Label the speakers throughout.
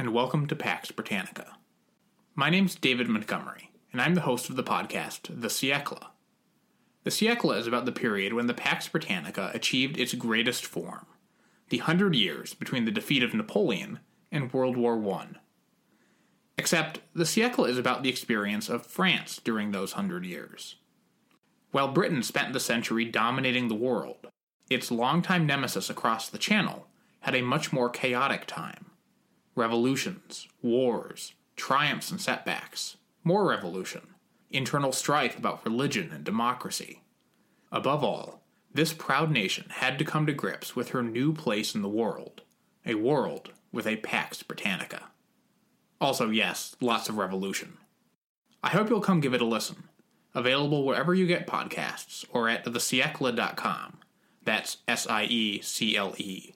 Speaker 1: and welcome to Pax Britannica. My name's David Montgomery, and I'm the host of the podcast, The Siècle. The Siècle is about the period when the Pax Britannica achieved its greatest form the hundred years between the defeat of Napoleon and World War I. Except, the Siècle is about the experience of France during those hundred years. While Britain spent the century dominating the world, its longtime nemesis across the Channel had a much more chaotic time. Revolutions, wars, triumphs and setbacks, more revolution, internal strife about religion and democracy. Above all, this proud nation had to come to grips with her new place in the world, a world with a Pax Britannica. Also, yes, lots of revolution. I hope you'll come give it a listen. Available wherever you get podcasts or at thesiecle.com. That's S I E C L E.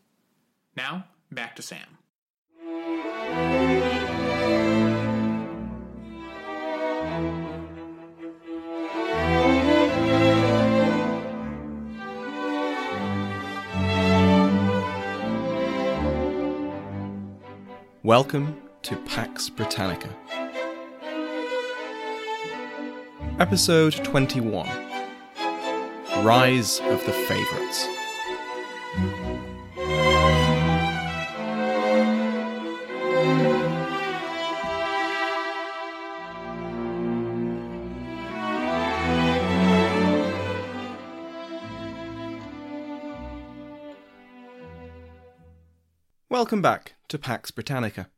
Speaker 1: Now, back to Sam.
Speaker 2: Welcome to Pax Britannica. Episode 21 Rise of the Favourites. Welcome back to Pax Britannica.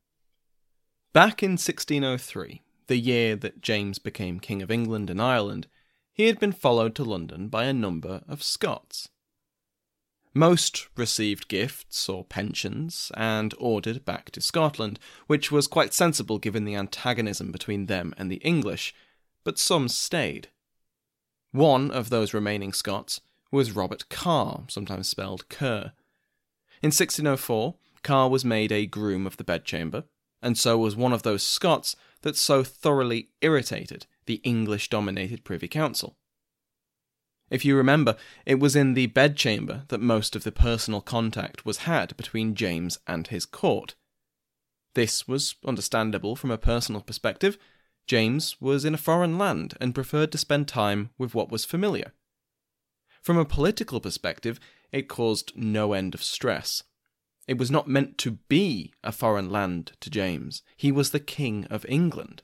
Speaker 2: Back in 1603, the year that James became King of England and Ireland, he had been followed to London by a number of Scots. Most received gifts or pensions and ordered back to Scotland, which was quite sensible given the antagonism between them and the English, but some stayed. One of those remaining Scots was Robert Carr, sometimes spelled Kerr. In 1604, Carr was made a groom of the bedchamber, and so was one of those Scots that so thoroughly irritated the English dominated Privy Council. If you remember, it was in the bedchamber that most of the personal contact was had between James and his court. This was understandable from a personal perspective. James was in a foreign land and preferred to spend time with what was familiar. From a political perspective, it caused no end of stress. It was not meant to be a foreign land to James. He was the King of England.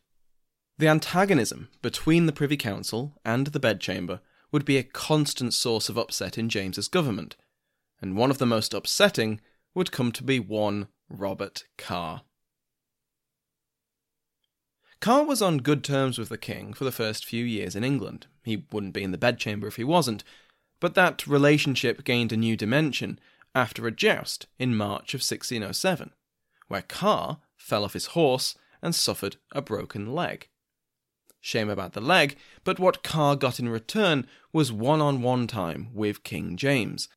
Speaker 2: The antagonism between the Privy Council and the bedchamber would be a constant source of upset in James's government, and one of the most upsetting would come to be one Robert Carr. Carr was on good terms with the king for the first few years in England. He wouldn't be in the bedchamber if he wasn't, but that relationship gained a new dimension after a joust in March of 1607, where Carr fell off his horse and suffered a broken leg. Shame about the leg, but what Carr got in return was one on one time with King James,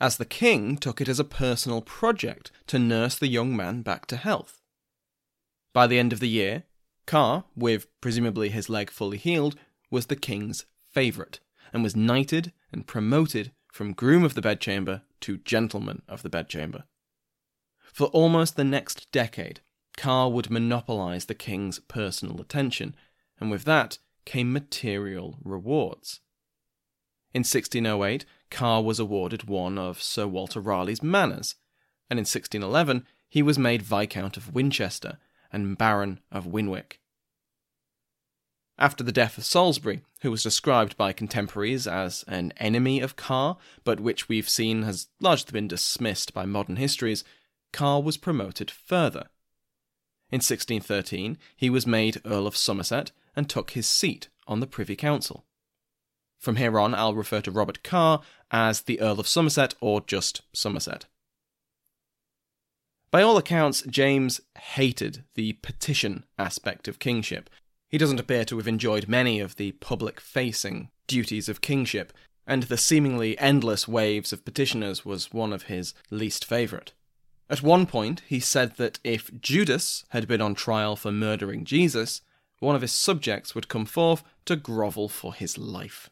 Speaker 2: as the king took it as a personal project to nurse the young man back to health. By the end of the year, Carr, with presumably his leg fully healed, was the king's favourite, and was knighted and promoted from groom of the bedchamber to gentleman of the bedchamber. For almost the next decade, Carr would monopolise the king's personal attention, and with that came material rewards. In 1608, Carr was awarded one of Sir Walter Raleigh's manors, and in 1611 he was made Viscount of Winchester and Baron of Winwick. After the death of Salisbury, who was described by contemporaries as an enemy of Carr, but which we've seen has largely been dismissed by modern histories, Carr was promoted further. In 1613, he was made Earl of Somerset and took his seat on the Privy Council. From here on, I'll refer to Robert Carr as the Earl of Somerset or just Somerset. By all accounts, James hated the petition aspect of kingship. He doesn't appear to have enjoyed many of the public facing duties of kingship, and the seemingly endless waves of petitioners was one of his least favourite. At one point, he said that if Judas had been on trial for murdering Jesus, one of his subjects would come forth to grovel for his life.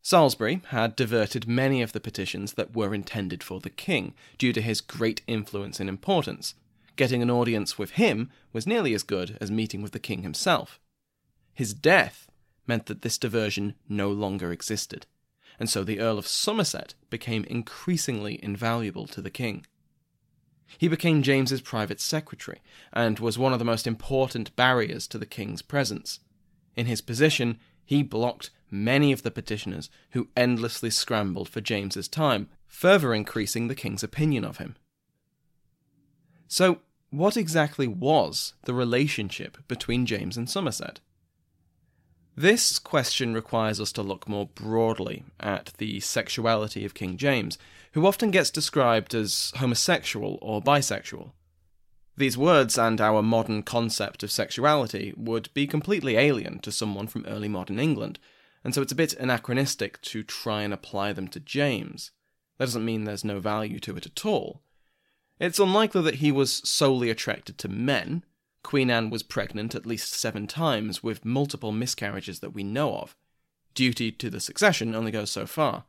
Speaker 2: Salisbury had diverted many of the petitions that were intended for the king, due to his great influence and importance. Getting an audience with him was nearly as good as meeting with the king himself. His death meant that this diversion no longer existed, and so the Earl of Somerset became increasingly invaluable to the king. He became James's private secretary, and was one of the most important barriers to the king's presence. In his position, he blocked many of the petitioners who endlessly scrambled for James's time, further increasing the king's opinion of him. So, what exactly was the relationship between James and Somerset? This question requires us to look more broadly at the sexuality of King James, who often gets described as homosexual or bisexual. These words and our modern concept of sexuality would be completely alien to someone from early modern England, and so it's a bit anachronistic to try and apply them to James. That doesn't mean there's no value to it at all. It's unlikely that he was solely attracted to men. Queen Anne was pregnant at least seven times, with multiple miscarriages that we know of. Duty to the succession only goes so far.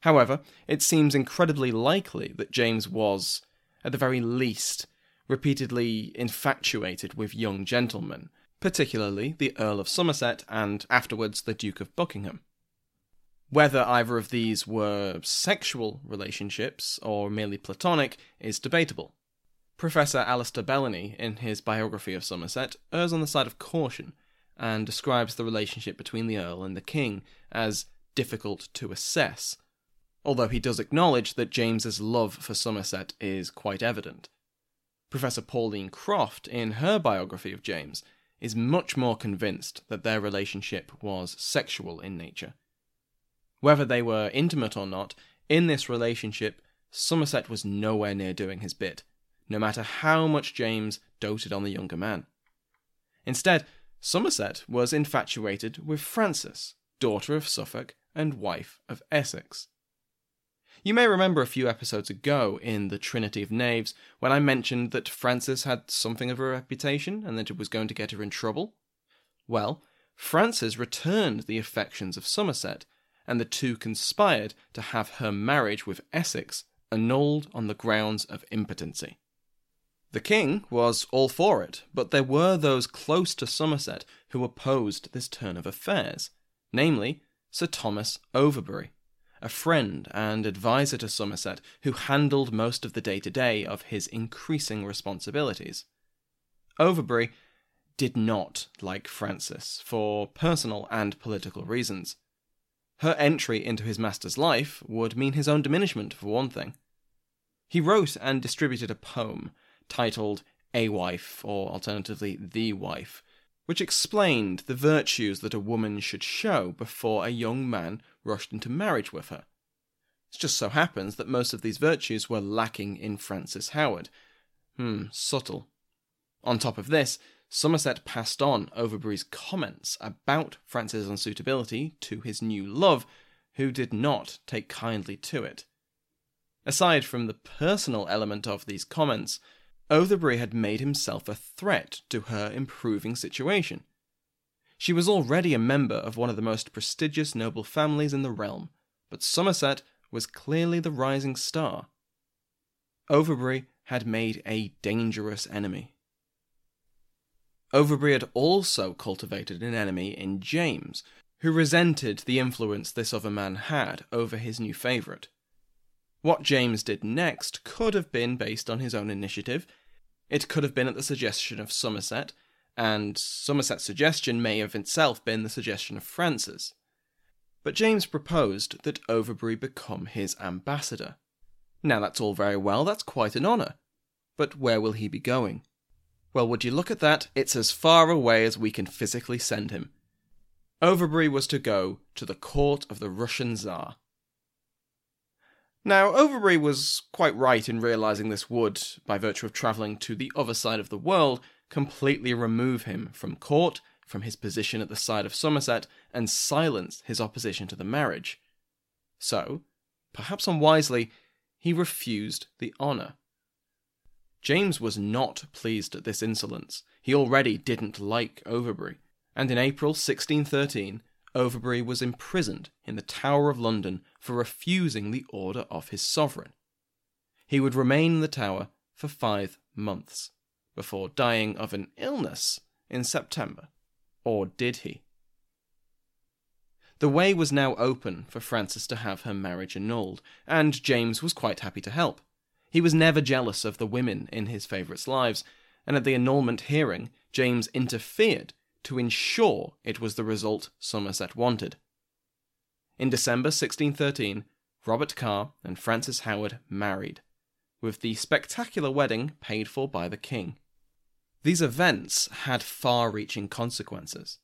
Speaker 2: However, it seems incredibly likely that James was, at the very least, repeatedly infatuated with young gentlemen, particularly the Earl of Somerset and afterwards the Duke of Buckingham. Whether either of these were sexual relationships or merely platonic is debatable. Professor Alastair Bellany, in his biography of Somerset, errs on the side of caution and describes the relationship between the Earl and the King as difficult to assess, although he does acknowledge that James's love for Somerset is quite evident. Professor Pauline Croft, in her biography of James, is much more convinced that their relationship was sexual in nature. Whether they were intimate or not, in this relationship, Somerset was nowhere near doing his bit, no matter how much James doted on the younger man. Instead, Somerset was infatuated with Frances, daughter of Suffolk and wife of Essex. You may remember a few episodes ago in The Trinity of Knaves when I mentioned that Frances had something of a reputation and that it was going to get her in trouble. Well, Frances returned the affections of Somerset, and the two conspired to have her marriage with Essex annulled on the grounds of impotency. The king was all for it, but there were those close to Somerset who opposed this turn of affairs, namely Sir Thomas Overbury a friend and adviser to Somerset who handled most of the day to day of his increasing responsibilities. Overbury did not like Frances for personal and political reasons. Her entry into his master's life would mean his own diminishment, for one thing. He wrote and distributed a poem titled A Wife, or alternatively The Wife, which explained the virtues that a woman should show before a young man rushed into marriage with her. It just so happens that most of these virtues were lacking in Frances Howard. Hmm, subtle. On top of this, Somerset passed on Overbury's comments about Frances' unsuitability to his new love, who did not take kindly to it. Aside from the personal element of these comments, Overbury had made himself a threat to her improving situation. She was already a member of one of the most prestigious noble families in the realm, but Somerset was clearly the rising star. Overbury had made a dangerous enemy. Overbury had also cultivated an enemy in James, who resented the influence this other man had over his new favourite. What James did next could have been based on his own initiative. It could have been at the suggestion of Somerset, and Somerset's suggestion may have itself been the suggestion of Frances. But James proposed that Overbury become his ambassador. Now that's all very well, that's quite an honour. But where will he be going? Well, would you look at that? It's as far away as we can physically send him. Overbury was to go to the court of the Russian Tsar. Now, Overbury was quite right in realizing this would, by virtue of travelling to the other side of the world, completely remove him from court, from his position at the side of Somerset, and silence his opposition to the marriage. So, perhaps unwisely, he refused the honour. James was not pleased at this insolence. He already didn't like Overbury, and in April 1613 Overbury was imprisoned in the Tower of London for refusing the order of his sovereign. He would remain in the Tower for five months before dying of an illness in September. Or did he? The way was now open for Frances to have her marriage annulled, and James was quite happy to help. He was never jealous of the women in his favourites' lives, and at the annulment hearing, James interfered to ensure it was the result Somerset wanted. In December 1613, Robert Carr and Frances Howard married, with the spectacular wedding paid for by the king. These events had far reaching consequences.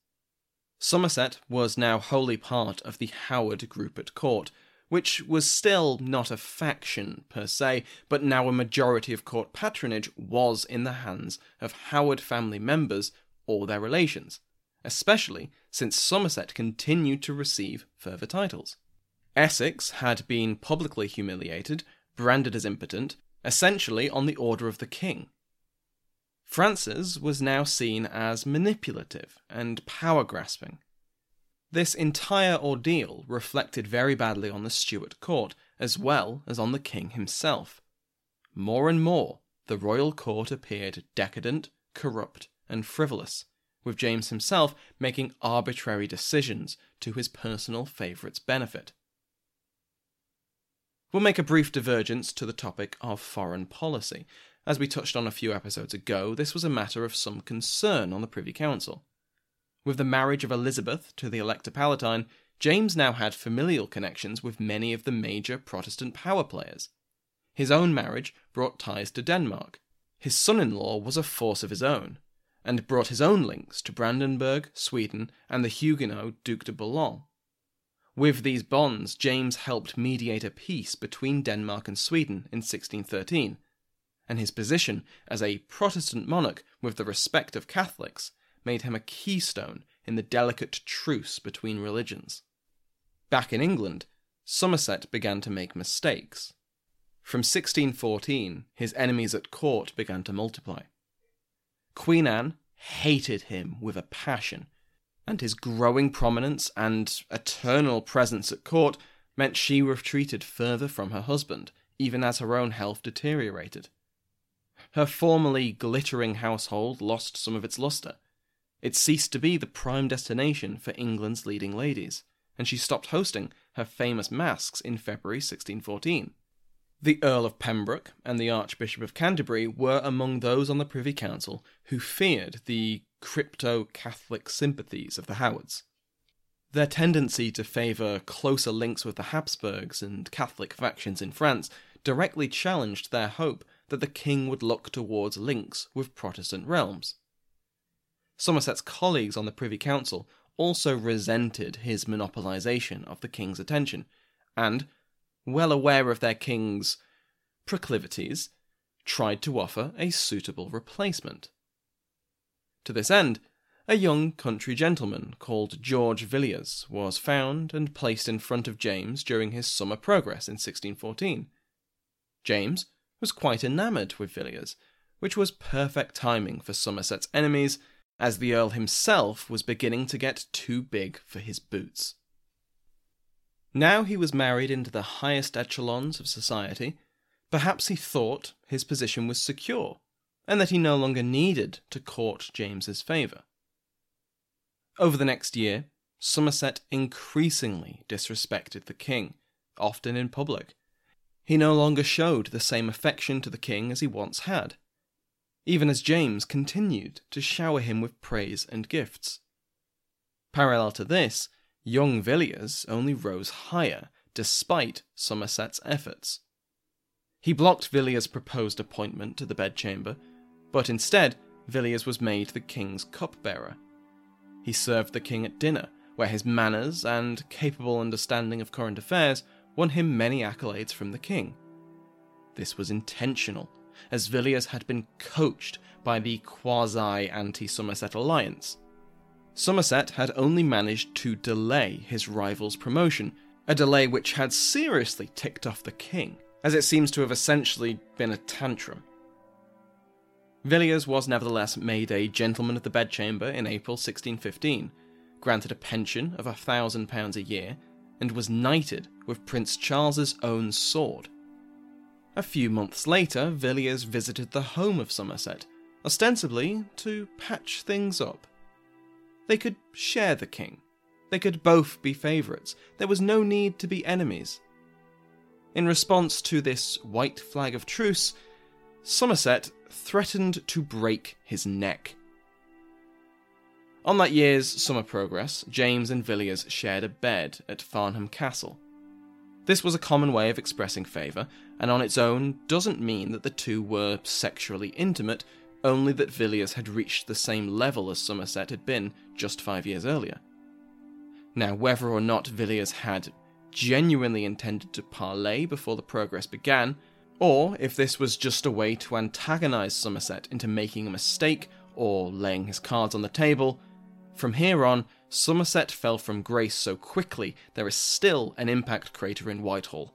Speaker 2: Somerset was now wholly part of the Howard group at court, which was still not a faction per se, but now a majority of court patronage was in the hands of Howard family members or their relations, especially since Somerset continued to receive further titles. Essex had been publicly humiliated, branded as impotent, essentially on the order of the king. Frances was now seen as manipulative and power grasping. This entire ordeal reflected very badly on the Stuart court, as well as on the king himself. More and more, the royal court appeared decadent, corrupt, and frivolous, with James himself making arbitrary decisions to his personal favourite's benefit. We'll make a brief divergence to the topic of foreign policy. As we touched on a few episodes ago, this was a matter of some concern on the Privy Council. With the marriage of Elizabeth to the Elector Palatine, James now had familial connections with many of the major Protestant power players. His own marriage brought ties to Denmark. His son in law was a force of his own, and brought his own links to Brandenburg, Sweden, and the Huguenot Duc de Bouillon. With these bonds, James helped mediate a peace between Denmark and Sweden in 1613, and his position as a Protestant monarch with the respect of Catholics made him a keystone in the delicate truce between religions. Back in England, Somerset began to make mistakes. From 1614, his enemies at court began to multiply. Queen Anne hated him with a passion, and his growing prominence and eternal presence at court meant she retreated further from her husband, even as her own health deteriorated. Her formerly glittering household lost some of its lustre. It ceased to be the prime destination for England's leading ladies, and she stopped hosting her famous masques in February 1614. The Earl of Pembroke and the Archbishop of Canterbury were among those on the Privy Council who feared the crypto Catholic sympathies of the Howards. Their tendency to favour closer links with the Habsburgs and Catholic factions in France directly challenged their hope that the king would look towards links with Protestant realms. Somerset's colleagues on the Privy Council also resented his monopolisation of the king's attention, and, well aware of their king's proclivities, tried to offer a suitable replacement. To this end, a young country gentleman called George Villiers was found and placed in front of James during his summer progress in 1614. James was quite enamoured with Villiers, which was perfect timing for Somerset's enemies, as the Earl himself was beginning to get too big for his boots. Now he was married into the highest echelons of society, perhaps he thought his position was secure, and that he no longer needed to court James's favour. Over the next year, Somerset increasingly disrespected the king, often in public. he no longer showed the same affection to the king as he once had, even as James continued to shower him with praise and gifts. Parallel to this, young Villiers only rose higher despite Somerset's efforts. He blocked Villiers' proposed appointment to the bedchamber, but instead, Villiers was made the king's cupbearer. He served the king at dinner, where his manners and capable understanding of current affairs won him many accolades from the king. This was intentional, as Villiers had been coached by the quasi anti Somerset alliance. Somerset had only managed to delay his rival's promotion, a delay which had seriously ticked off the king as it seems to have essentially been a tantrum. Villiers was nevertheless made a gentleman of the bedchamber in April 1615, granted a pension of a thousand pounds a year, and was knighted with Prince Charles's own sword. A few months later, Villiers visited the home of Somerset, ostensibly to patch things up. They could share the king. They could both be favourites. There was no need to be enemies. In response to this white flag of truce, Somerset threatened to break his neck. On that year's summer progress, James and Villiers shared a bed at Farnham Castle. This was a common way of expressing favour, and on its own doesn't mean that the two were sexually intimate, only that Villiers had reached the same level as Somerset had been just five years earlier. Now, whether or not Villiers had genuinely intended to parley before the progress began, or if this was just a way to antagonise Somerset into making a mistake or laying his cards on the table. From here on, Somerset fell from grace so quickly there is still an impact crater in Whitehall.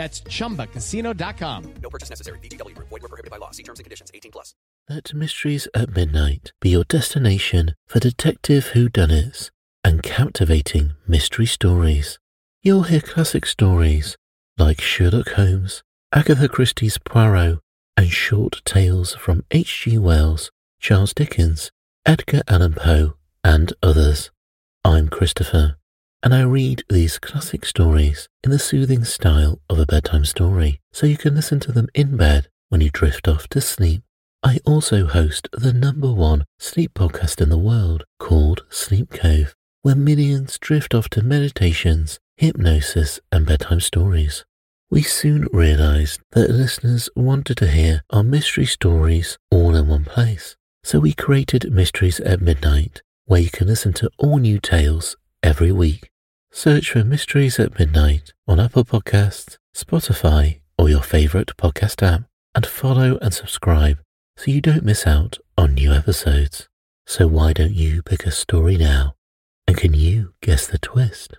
Speaker 3: That's ChumbaCasino.com.
Speaker 4: No purchase necessary. VGW Group. Void were prohibited by law. See terms and conditions. 18 plus.
Speaker 5: Let Mysteries at Midnight be your destination for detective whodunits and captivating mystery stories. You'll hear classic stories like Sherlock Holmes, Agatha Christie's Poirot, and short tales from H.G. Wells, Charles Dickens, Edgar Allan Poe, and others. I'm Christopher and I read these classic stories in the soothing style of a bedtime story so you can listen to them in bed when you drift off to sleep. I also host the number one sleep podcast in the world called Sleep Cove, where millions drift off to meditations, hypnosis, and bedtime stories. We soon realized that listeners wanted to hear our mystery stories all in one place. So we created Mysteries at Midnight, where you can listen to all new tales every week. Search for Mysteries at Midnight on Apple Podcasts, Spotify, or your favorite podcast app, and follow and subscribe so you don't miss out on new episodes. So why don't you pick a story now? And can you guess the twist?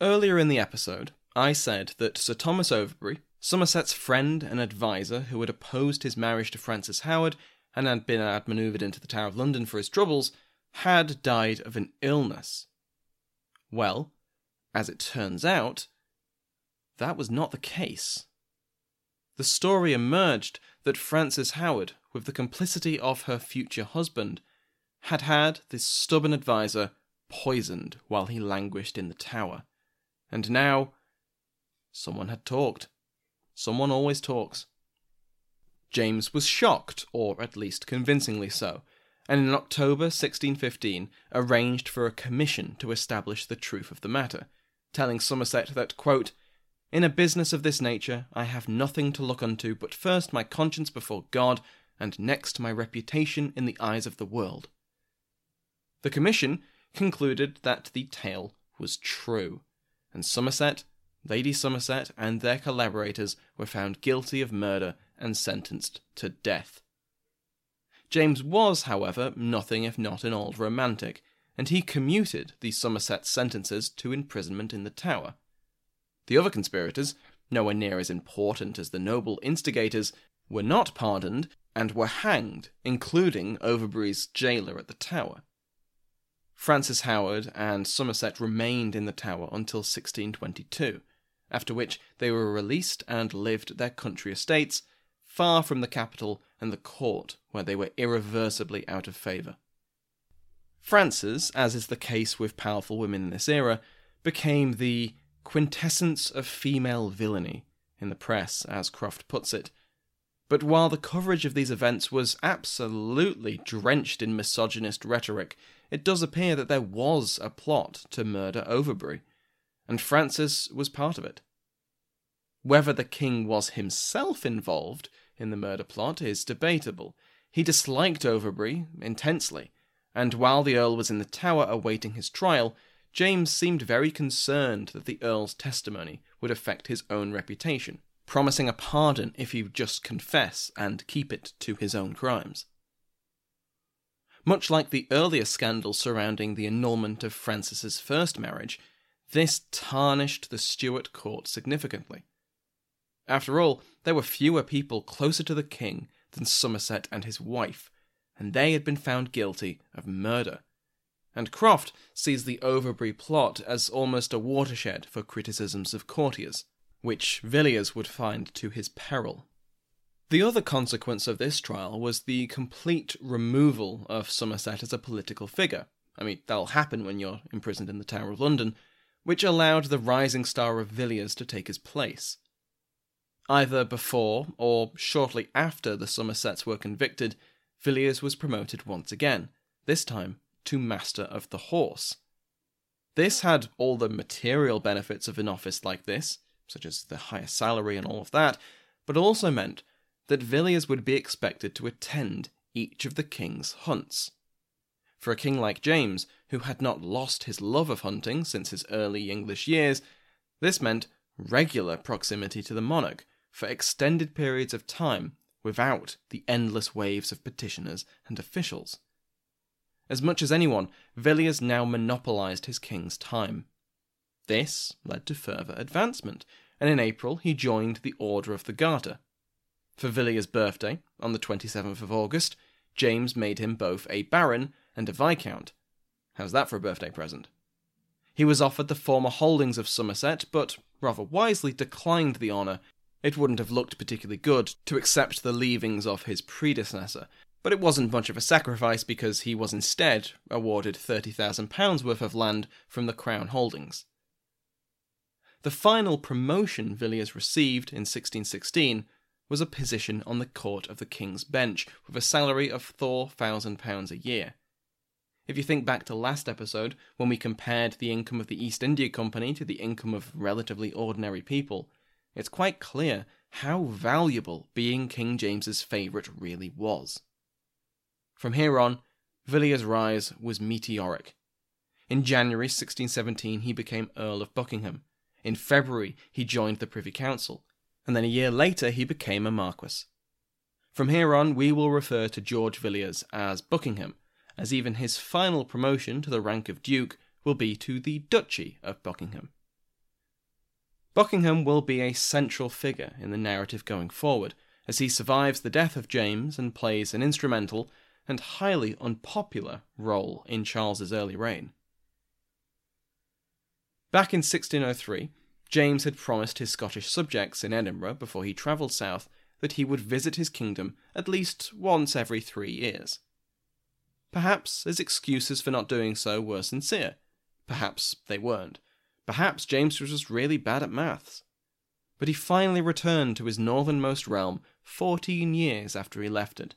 Speaker 2: Earlier in the episode, I said that Sir Thomas Overbury, Somerset's friend and adviser who had opposed his marriage to Frances Howard and had been outmaneuvered into the Tower of London for his troubles, had died of an illness. Well, as it turns out, that was not the case. The story emerged that Frances Howard, with the complicity of her future husband, had had this stubborn adviser poisoned while he languished in the tower. And now, someone had talked. Someone always talks. James was shocked, or at least convincingly so, and in October 1615 arranged for a commission to establish the truth of the matter, telling Somerset that, quote, In a business of this nature, I have nothing to look unto but first my conscience before God, and next my reputation in the eyes of the world. The commission concluded that the tale was true, and Somerset, Lady Somerset, and their collaborators were found guilty of murder and sentenced to death. James was, however, nothing if not an old romantic, and he commuted the Somerset sentences to imprisonment in the Tower. The other conspirators, nowhere near as important as the noble instigators, were not pardoned and were hanged, including Overbury's jailer at the Tower. Frances Howard and Somerset remained in the Tower until 1622, after which they were released and lived their country estates, far from the capital and the court, where they were irreversibly out of favour. Frances, as is the case with powerful women in this era, became the quintessence of female villainy in the press, as Croft puts it. But while the coverage of these events was absolutely drenched in misogynist rhetoric, it does appear that there was a plot to murder Overbury, and Frances was part of it. Whether the king was himself involved in the murder plot is debatable. He disliked Overbury intensely, and while the Earl was in the Tower awaiting his trial, James seemed very concerned that the Earl's testimony would affect his own reputation, promising a pardon if he would just confess and keep it to his own crimes. Much like the earlier scandal surrounding the annulment of Frances's first marriage, this tarnished the Stuart court significantly. After all, there were fewer people closer to the king than Somerset and his wife, and they had been found guilty of murder. And Croft sees the Overbury plot as almost a watershed for criticisms of courtiers, which Villiers would find to his peril. The other consequence of this trial was the complete removal of Somerset as a political figure. I mean, that'll happen when you're imprisoned in the Tower of London, which allowed the rising star of Villiers to take his place. Either before or shortly after the Somersets were convicted, Villiers was promoted once again, this time to Master of the Horse. This had all the material benefits of an office like this, such as the higher salary and all of that, but also meant that Villiers would be expected to attend each of the king's hunts. For a king like James, who had not lost his love of hunting since his early English years, this meant regular proximity to the monarch for extended periods of time without the endless waves of petitioners and officials. As much as anyone, Villiers now monopolised his king's time. This led to further advancement, and in April he joined the Order of the Garter. For Villiers' birthday, on the 27th of August, James made him both a baron and a viscount. How's that for a birthday present? He was offered the former holdings of Somerset, but rather wisely declined the honour it wouldn't have looked particularly good to accept the leavings of his predecessor, but it wasn't much of a sacrifice because he was instead awarded £30,000 worth of land from the Crown holdings. The final promotion Villiers received in 1616 was a position on the Court of the King's Bench with a salary of £4,000 a year. If you think back to last episode, when we compared the income of the East India Company to the income of relatively ordinary people, it's quite clear how valuable being King James's favourite really was. From here on, Villiers' rise was meteoric. In January 1617, he became Earl of Buckingham. In February, he joined the Privy Council, and then a year later, he became a Marquess. From here on, we will refer to George Villiers as Buckingham, as even his final promotion to the rank of Duke will be to the Duchy of Buckingham. Buckingham will be a central figure in the narrative going forward, as he survives the death of James and plays an instrumental and highly unpopular role in Charles's early reign. Back in 1603, James had promised his Scottish subjects in Edinburgh before he travelled south that he would visit his kingdom at least once every three years. Perhaps his excuses for not doing so were sincere, perhaps they weren't. Perhaps James was just really bad at maths. But he finally returned to his northernmost realm 14 years after he left it.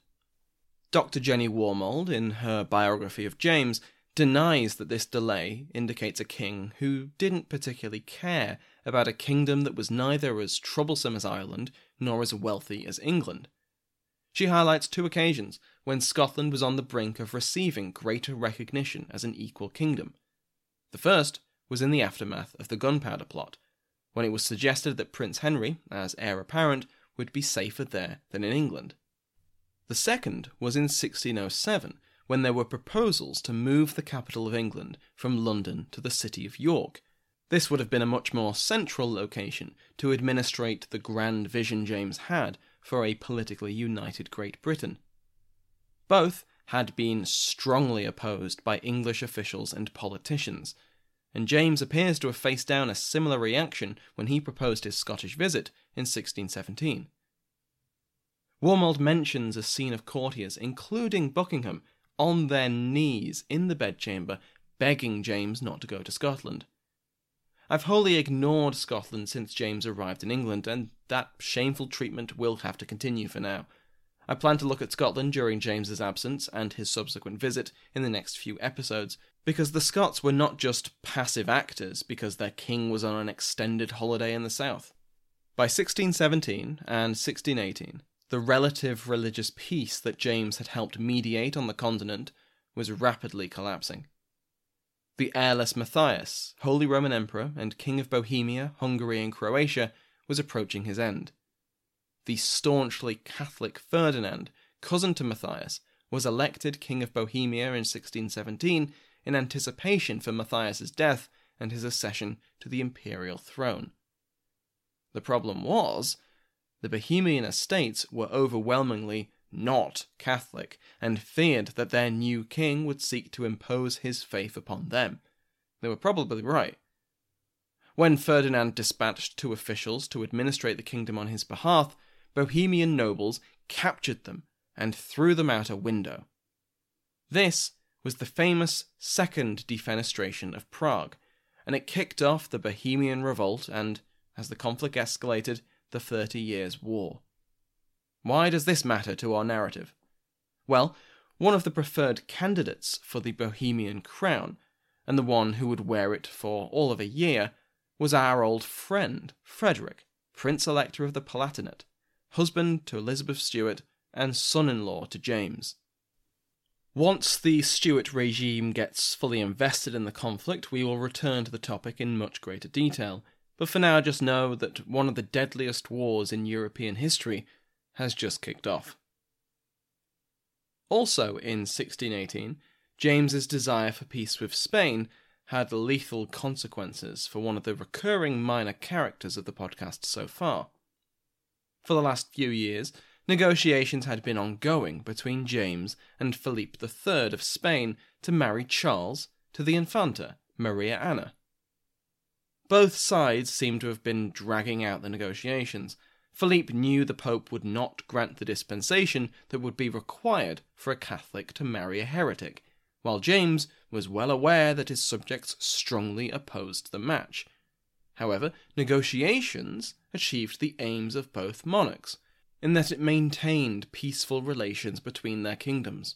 Speaker 2: Dr. Jenny Wormald, in her biography of James, denies that this delay indicates a king who didn't particularly care about a kingdom that was neither as troublesome as Ireland nor as wealthy as England. She highlights two occasions when Scotland was on the brink of receiving greater recognition as an equal kingdom. The first was in the aftermath of the gunpowder plot, when it was suggested that Prince Henry, as heir apparent, would be safer there than in England. The second was in 1607, when there were proposals to move the capital of England from London to the city of York, This would have been a much more central location to administrate the grand vision James had for a politically united Great Britain. Both had been strongly opposed by English officials and politicians, and James appears to have faced down a similar reaction when he proposed his Scottish visit in 1617. Wormald mentions a scene of courtiers, including Buckingham, on their knees in the bedchamber, begging James not to go to Scotland. I've wholly ignored Scotland since James arrived in England, and that shameful treatment will have to continue for now. I plan to look at Scotland during James's absence and his subsequent visit in the next few episodes, because the Scots were not just passive actors because their king was on an extended holiday in the south. By 1617 and 1618, the relative religious peace that James had helped mediate on the continent was rapidly collapsing. The heirless Matthias, Holy Roman Emperor and King of Bohemia, Hungary, and Croatia, was approaching his end. The staunchly Catholic Ferdinand, cousin to Matthias, was elected King of Bohemia in 1617 in anticipation for Matthias's death and his accession to the imperial throne. The problem was, the Bohemian estates were overwhelmingly not Catholic, and feared that their new king would seek to impose his faith upon them. They were probably right. When Ferdinand dispatched two officials to administrate the kingdom on his behalf, Bohemian nobles captured them and threw them out a window. This was the famous Second Defenestration of Prague, and it kicked off the Bohemian Revolt and, as the conflict escalated, the Thirty Years' War. Why does this matter to our narrative? Well, one of the preferred candidates for the Bohemian crown, and the one who would wear it for all of a year, was our old friend, Frederick, Prince Elector of the Palatinate, husband to Elizabeth Stuart, and son in law to James. Once the Stuart regime gets fully invested in the conflict, we will return to the topic in much greater detail, but for now just know that one of the deadliest wars in European history has just kicked off. Also in 1618, James's desire for peace with Spain had lethal consequences for one of the recurring minor characters of the podcast so far. For the last few years, negotiations had been ongoing between James and Philippe III of Spain to marry Charles to the Infanta, Maria Anna. Both sides seem to have been dragging out the negotiations, Philippe knew the Pope would not grant the dispensation that would be required for a Catholic to marry a heretic, while James was well aware that his subjects strongly opposed the match. However, negotiations achieved the aims of both monarchs, in that it maintained peaceful relations between their kingdoms.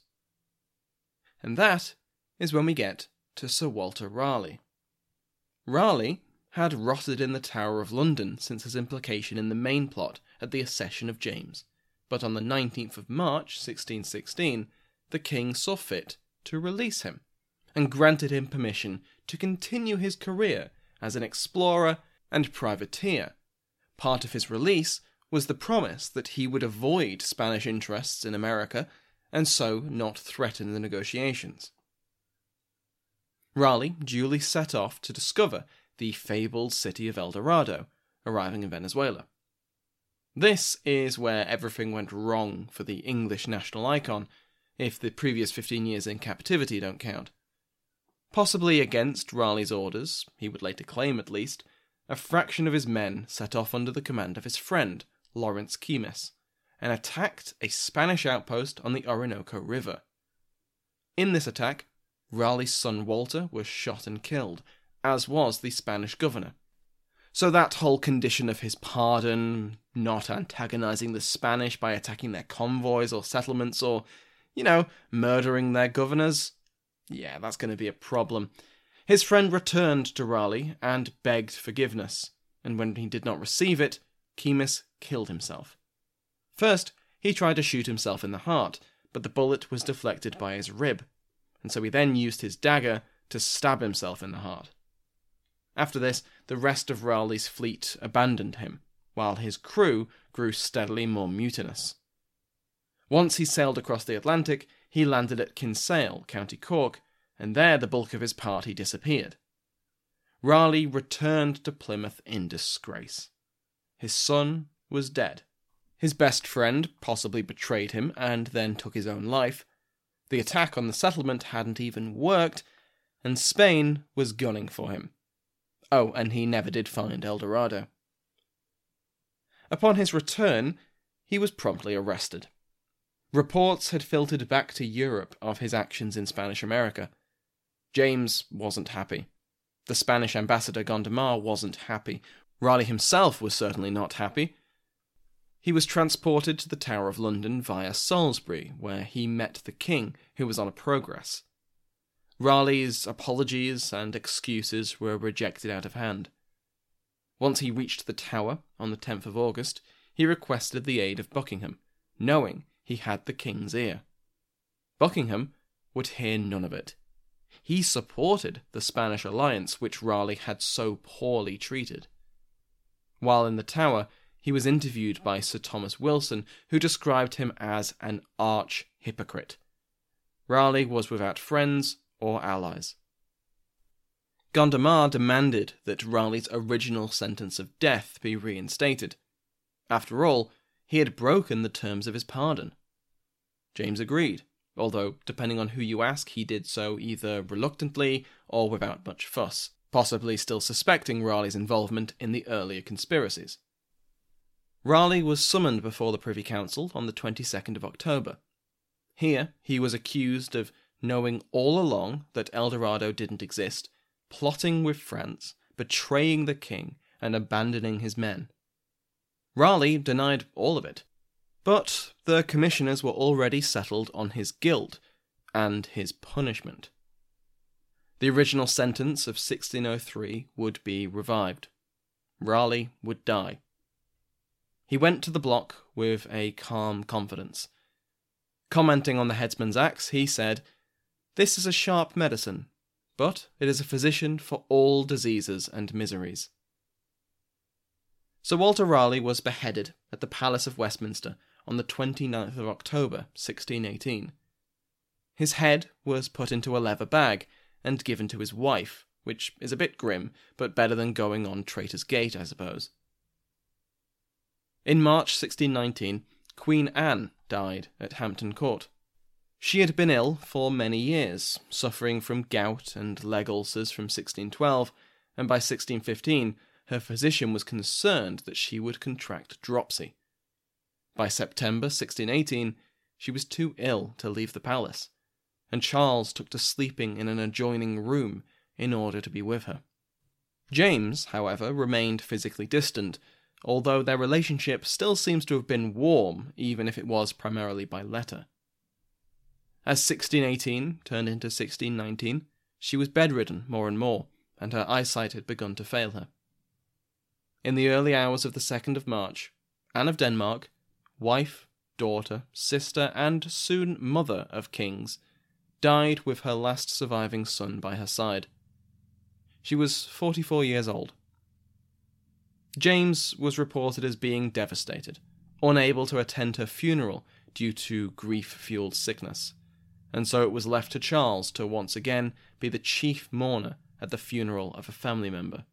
Speaker 2: And that is when we get to Sir Walter Raleigh. Raleigh had rotted in the Tower of London since his implication in the main plot at the accession of James, but on the 19th of March 1616 the king saw fit to release him, and granted him permission to continue his career as an explorer and privateer. Part of his release was the promise that he would avoid Spanish interests in America and so not threaten the negotiations. Raleigh duly set off to discover the fabled city of El Dorado, arriving in Venezuela. This is where everything went wrong for the English national icon, if the previous 15 years in captivity don't count. Possibly against Raleigh's orders, he would later claim at least, a fraction of his men set off under the command of his friend, Lawrence Keymis, and attacked a Spanish outpost on the Orinoco River. In this attack, Raleigh's son Walter was shot and killed, as was the Spanish governor. So that whole condition of his pardon, not antagonizing the Spanish by attacking their convoys or settlements or, you know, murdering their governors, yeah, that's going to be a problem. His friend returned to Raleigh and begged forgiveness, and when he did not receive it, Keymis killed himself. First, he tried to shoot himself in the heart, but the bullet was deflected by his rib, and so he then used his dagger to stab himself in the heart. After this, the rest of Raleigh's fleet abandoned him, while his crew grew steadily more mutinous. Once he sailed across the Atlantic, he landed at Kinsale, County Cork, and there the bulk of his party disappeared. Raleigh returned to Plymouth in disgrace. His son was dead. His best friend possibly betrayed him and then took his own life. The attack on the settlement hadn't even worked, and Spain was gunning for him. Oh, and he never did find El Dorado. Upon his return, he was promptly arrested. Reports had filtered back to Europe of his actions in Spanish America. James wasn't happy. The Spanish ambassador Gondomar wasn't happy. Raleigh himself was certainly not happy. He was transported to the Tower of London via Salisbury, where he met the king, who was on a progress. Raleigh's apologies and excuses were rejected out of hand. Once he reached the Tower on the 10th of August, he requested the aid of Buckingham, knowing he had the king's ear. Buckingham would hear none of it. He supported the Spanish alliance which Raleigh had so poorly treated. While in the Tower, he was interviewed by Sir Thomas Wilson, who described him as an arch hypocrite. Raleigh was without friends or allies. Gondomar demanded that Raleigh's original sentence of death be reinstated. After all, he had broken the terms of his pardon. James agreed, although, depending on who you ask, he did so either reluctantly or without much fuss, possibly still suspecting Raleigh's involvement in the earlier conspiracies. Raleigh was summoned before the Privy Council on the 22nd of October. Here, he was accused of knowing all along that El Dorado didn't exist, plotting with France, betraying the king, and abandoning his men. Raleigh denied all of it, but the commissioners were already settled on his guilt and his punishment. The original sentence of 1603 would be revived. Raleigh would die. He went to the block with a calm confidence. Commenting on the headsman's axe, he said, This is a sharp medicine, but it is a physician for all diseases and miseries. Sir Walter Raleigh was beheaded at the Palace of Westminster on the 29th of October, 1618. His head was put into a leather bag and given to his wife, which is a bit grim, but better than going on Traitor's Gate, I suppose. In March 1619, Queen Anne died at Hampton Court. She had been ill for many years, suffering from gout and leg ulcers from 1612, and by 1615 her physician was concerned that she would contract dropsy. By September 1618, she was too ill to leave the palace, and Charles took to sleeping in an adjoining room in order to be with her. James, however, remained physically distant, although their relationship still seems to have been warm, even if it was primarily by letter. As 1618 turned into 1619, she was bedridden more and more, and her eyesight had begun to fail her. In the early hours of the 2nd of March, Anne of Denmark wife, daughter, sister, and soon mother of kings, died with her last surviving son by her side. She was 44 years old. James was reported as being devastated, unable to attend her funeral due to grief fueled sickness, and so it was left to Charles to once again be the chief mourner at the funeral of a family member.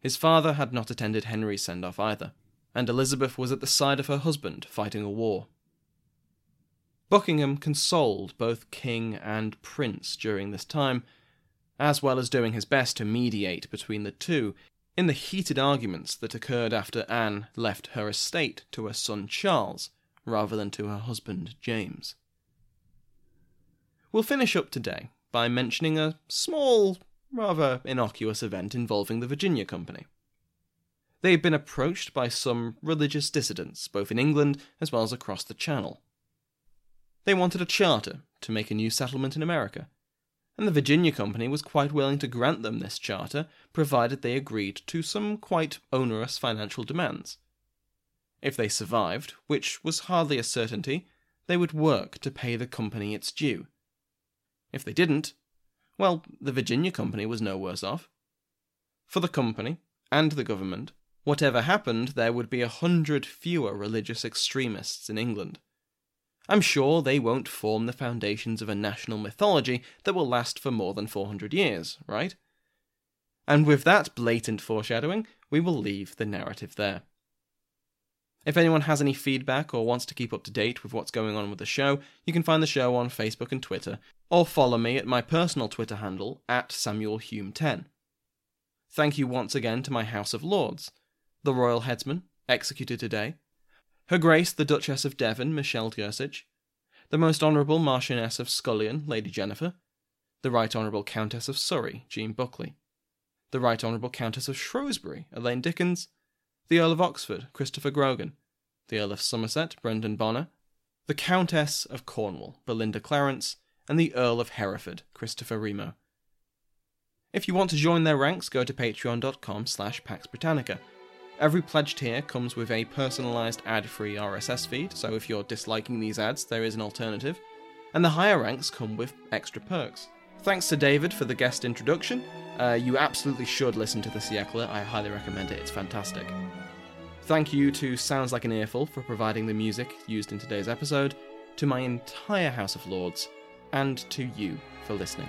Speaker 2: His father had not attended Henry's send off either, and Elizabeth was at the side of her husband fighting a war. Buckingham consoled both king and prince during this time, as well as doing his best to mediate between the two in the heated arguments that occurred after Anne left her estate to her son Charles rather than to her husband James. We'll finish up today by mentioning a small, rather innocuous event involving the Virginia Company. They had been approached by some religious dissidents, both in England as well as across the Channel. They wanted a charter to make a new settlement in America, and the Virginia Company was quite willing to grant them this charter, provided they agreed to some quite onerous financial demands. If they survived, which was hardly a certainty, they would work to pay the company its due. If they didn't, well, the Virginia Company was no worse off. For the company and the government, Whatever happened, there would be a hundred fewer religious extremists in England. I'm sure they won't form the foundations of a national mythology that will last for more than 400 years, right? And with that blatant foreshadowing, we will leave the narrative there. If anyone has any feedback or wants to keep up to date with what's going on with the show, you can find the show on Facebook and Twitter, or follow me at my personal Twitter handle at SamuelHume10. Thank you once again to my House of Lords, the Royal Headsman, executed today, Her Grace the Duchess of Devon, Michelle Gersich, the Most Honourable Marchioness of Scullion, Lady Jennifer, the Right Honourable Countess of Surrey, Jean Buckley, the Right Honourable Countess of Shrewsbury, Elaine Dickens, the Earl of Oxford, Christopher Grogan, the Earl of Somerset, Brendan Bonner, the Countess of Cornwall, Belinda Clarence, and the Earl of Hereford, Christopher Remo. If you want to join their ranks, go to patreon.com slash Pax Britannica. Every pledged tier comes with a personalised ad-free RSS feed, so if you're disliking these ads, there is an alternative. And the higher ranks come with extra perks. Thanks to David for the guest introduction. Uh, you absolutely should listen to the Siècle. I highly recommend it. It's fantastic. Thank you to Sounds Like an Earful for providing the music used in today's episode, to my entire House of Lords, and to you for listening.